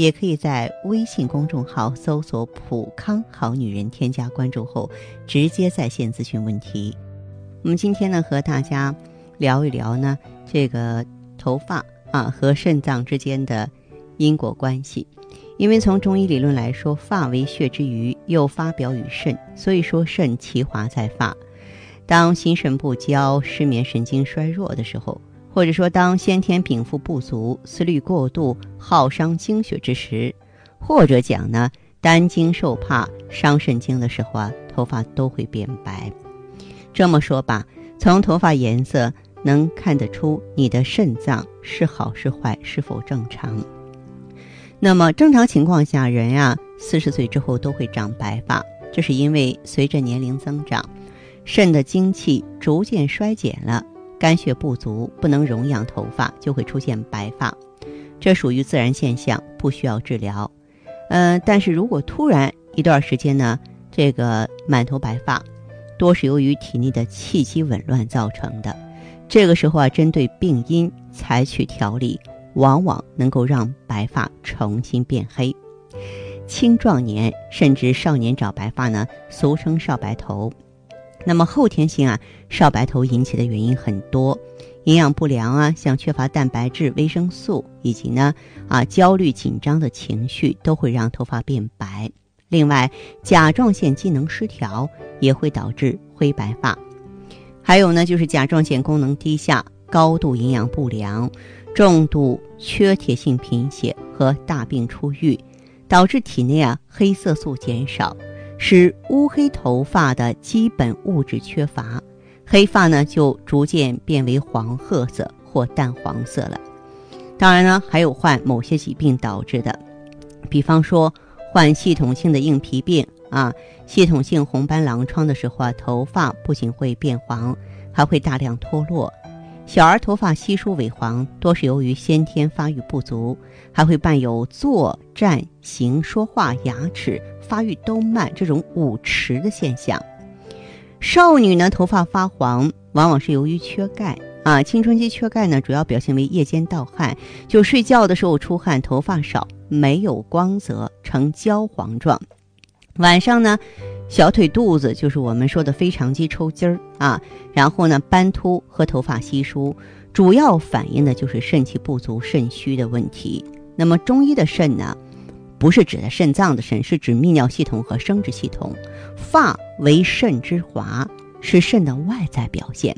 也可以在微信公众号搜索“普康好女人”，添加关注后直接在线咨询问题。我们今天呢，和大家聊一聊呢，这个头发啊和肾脏之间的因果关系。因为从中医理论来说，发为血之余，又发表于肾，所以说肾其华在发。当心肾不交、失眠、神经衰弱的时候，或者说当先天禀赋不足、思虑过度、耗伤精血之时，或者讲呢担惊受怕、伤肾经的时候啊，头发都会变白。这么说吧，从头发颜色能看得出你的肾脏是好是坏，是否正常。那么正常情况下，人呀四十岁之后都会长白发，这是因为随着年龄增长，肾的精气逐渐衰减了，肝血不足，不能容养头发，就会出现白发。这属于自然现象，不需要治疗。嗯，但是如果突然一段时间呢，这个满头白发，多是由于体内的气机紊乱造成的。这个时候啊，针对病因采取调理。往往能够让白发重新变黑。青壮年甚至少年长白发呢，俗称少白头。那么后天性啊，少白头引起的原因很多，营养不良啊，像缺乏蛋白质、维生素，以及呢啊焦虑紧张的情绪，都会让头发变白。另外，甲状腺机能失调也会导致灰白发。还有呢，就是甲状腺功能低下、高度营养不良。重度缺铁性贫血和大病初愈，导致体内啊黑色素减少，使乌黑头发的基本物质缺乏，黑发呢就逐渐变为黄褐色或淡黄色了。当然呢，还有患某些疾病导致的，比方说患系统性的硬皮病啊、系统性红斑狼疮的时候啊，头发不仅会变黄，还会大量脱落。小儿头发稀疏萎黄，多是由于先天发育不足，还会伴有坐、站、行、说话、牙齿发育都慢这种五迟的现象。少女呢，头发发黄，往往是由于缺钙啊。青春期缺钙呢，主要表现为夜间盗汗，就睡觉的时候出汗，头发少，没有光泽，呈焦黄状。晚上呢？小腿肚子就是我们说的腓肠肌抽筋儿啊，然后呢斑秃和头发稀疏，主要反映的就是肾气不足、肾虚的问题。那么中医的肾呢，不是指的肾脏的肾，是指泌尿系统和生殖系统。发为肾之华，是肾的外在表现。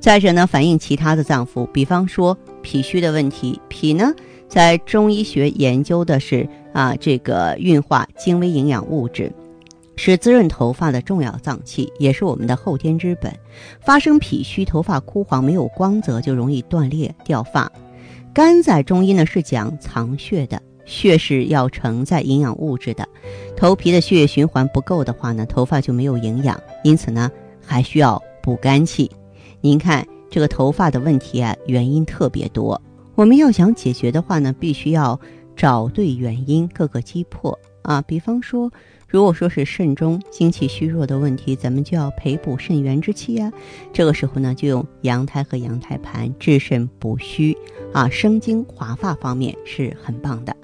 再者呢，反映其他的脏腑，比方说脾虚的问题。脾呢，在中医学研究的是啊，这个运化精微营养物质。是滋润头发的重要脏器，也是我们的后天之本。发生脾虚，头发枯黄没有光泽，就容易断裂掉发。肝在中医呢是讲藏血的，血是要承载营养物质的。头皮的血液循环不够的话呢，头发就没有营养，因此呢还需要补肝气。您看这个头发的问题啊，原因特别多。我们要想解决的话呢，必须要找对原因，各个击破啊。比方说。如果说是肾中精气虚弱的问题，咱们就要培补肾元之气呀。这个时候呢，就用羊胎和羊胎盘治肾补虚啊，生精华发方面是很棒的。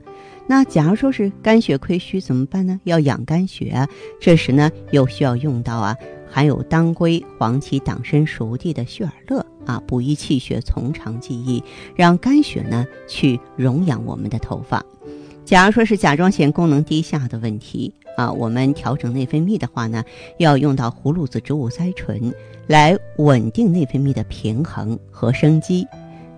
那假如说是肝血亏虚怎么办呢？要养肝血啊。这时呢，又需要用到啊含有当归、黄芪、党参、熟地的血尔乐啊，补益气血，从长计议，让肝血呢去荣养我们的头发。假如说是甲状腺功能低下的问题。啊，我们调整内分泌的话呢，要用到葫芦籽植物甾醇来稳定内分泌的平衡和生机。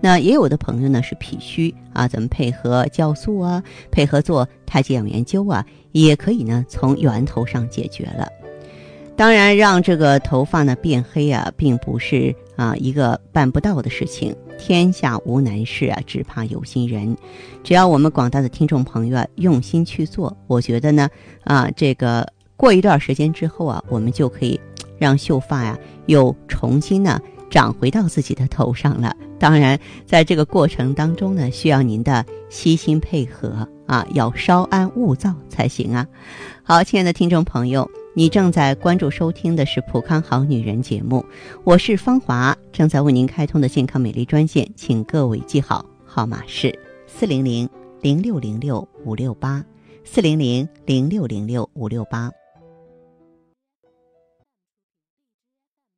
那也有的朋友呢是脾虚啊，咱们配合酵素啊，配合做太极养元灸啊，也可以呢从源头上解决了。当然，让这个头发呢变黑啊，并不是啊一个办不到的事情。天下无难事啊，只怕有心人。只要我们广大的听众朋友啊用心去做，我觉得呢啊，这个过一段时间之后啊，我们就可以让秀发呀又重新呢长回到自己的头上了。当然，在这个过程当中呢，需要您的悉心配合啊，要稍安勿躁才行啊。好，亲爱的听众朋友，你正在关注收听的是《普康好女人》节目，我是芳华，正在为您开通的健康美丽专线，请各位记好，号码是四零零零六零六五六八。四零零零六零六五六八。